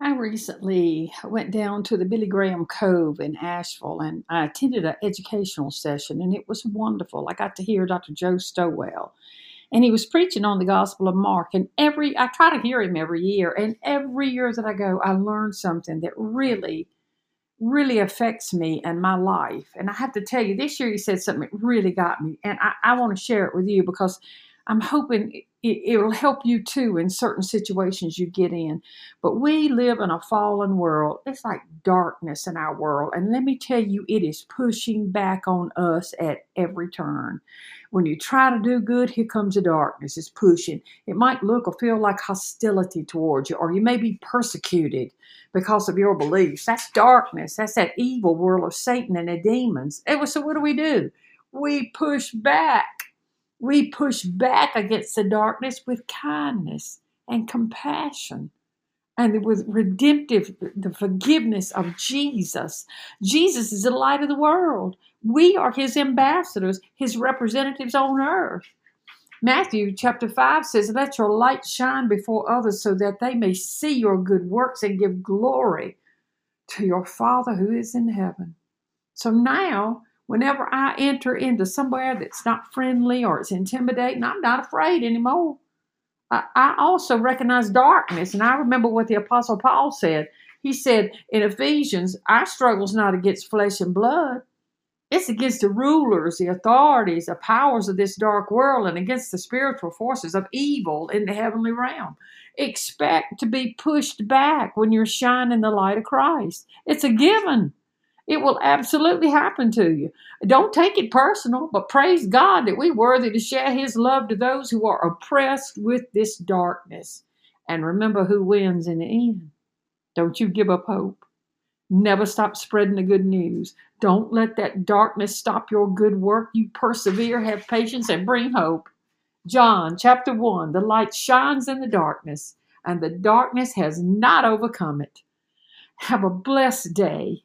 I recently went down to the Billy Graham Cove in Asheville and I attended an educational session and it was wonderful. I got to hear Dr. Joe Stowell and he was preaching on the Gospel of Mark. And every, I try to hear him every year, and every year that I go, I learn something that really, really affects me and my life. And I have to tell you, this year he said something that really got me, and I, I want to share it with you because I'm hoping it, will help you too in certain situations you get in. But we live in a fallen world. It's like darkness in our world. And let me tell you, it is pushing back on us at every turn. When you try to do good, here comes the darkness. It's pushing. It might look or feel like hostility towards you, or you may be persecuted because of your beliefs. That's darkness. That's that evil world of Satan and the demons. so what do we do? We push back we push back against the darkness with kindness and compassion and with redemptive, the forgiveness of Jesus. Jesus is the light of the world. We are his ambassadors, his representatives on earth. Matthew chapter 5 says, Let your light shine before others so that they may see your good works and give glory to your Father who is in heaven. So now Whenever I enter into somewhere that's not friendly or it's intimidating, I'm not afraid anymore. I, I also recognize darkness, and I remember what the Apostle Paul said. He said in Ephesians, Our struggle's not against flesh and blood, it's against the rulers, the authorities, the powers of this dark world, and against the spiritual forces of evil in the heavenly realm. Expect to be pushed back when you're shining the light of Christ. It's a given. It will absolutely happen to you. Don't take it personal, but praise God that we're worthy to share His love to those who are oppressed with this darkness. And remember who wins in the end. Don't you give up hope. Never stop spreading the good news. Don't let that darkness stop your good work. You persevere, have patience, and bring hope. John chapter 1 The light shines in the darkness, and the darkness has not overcome it. Have a blessed day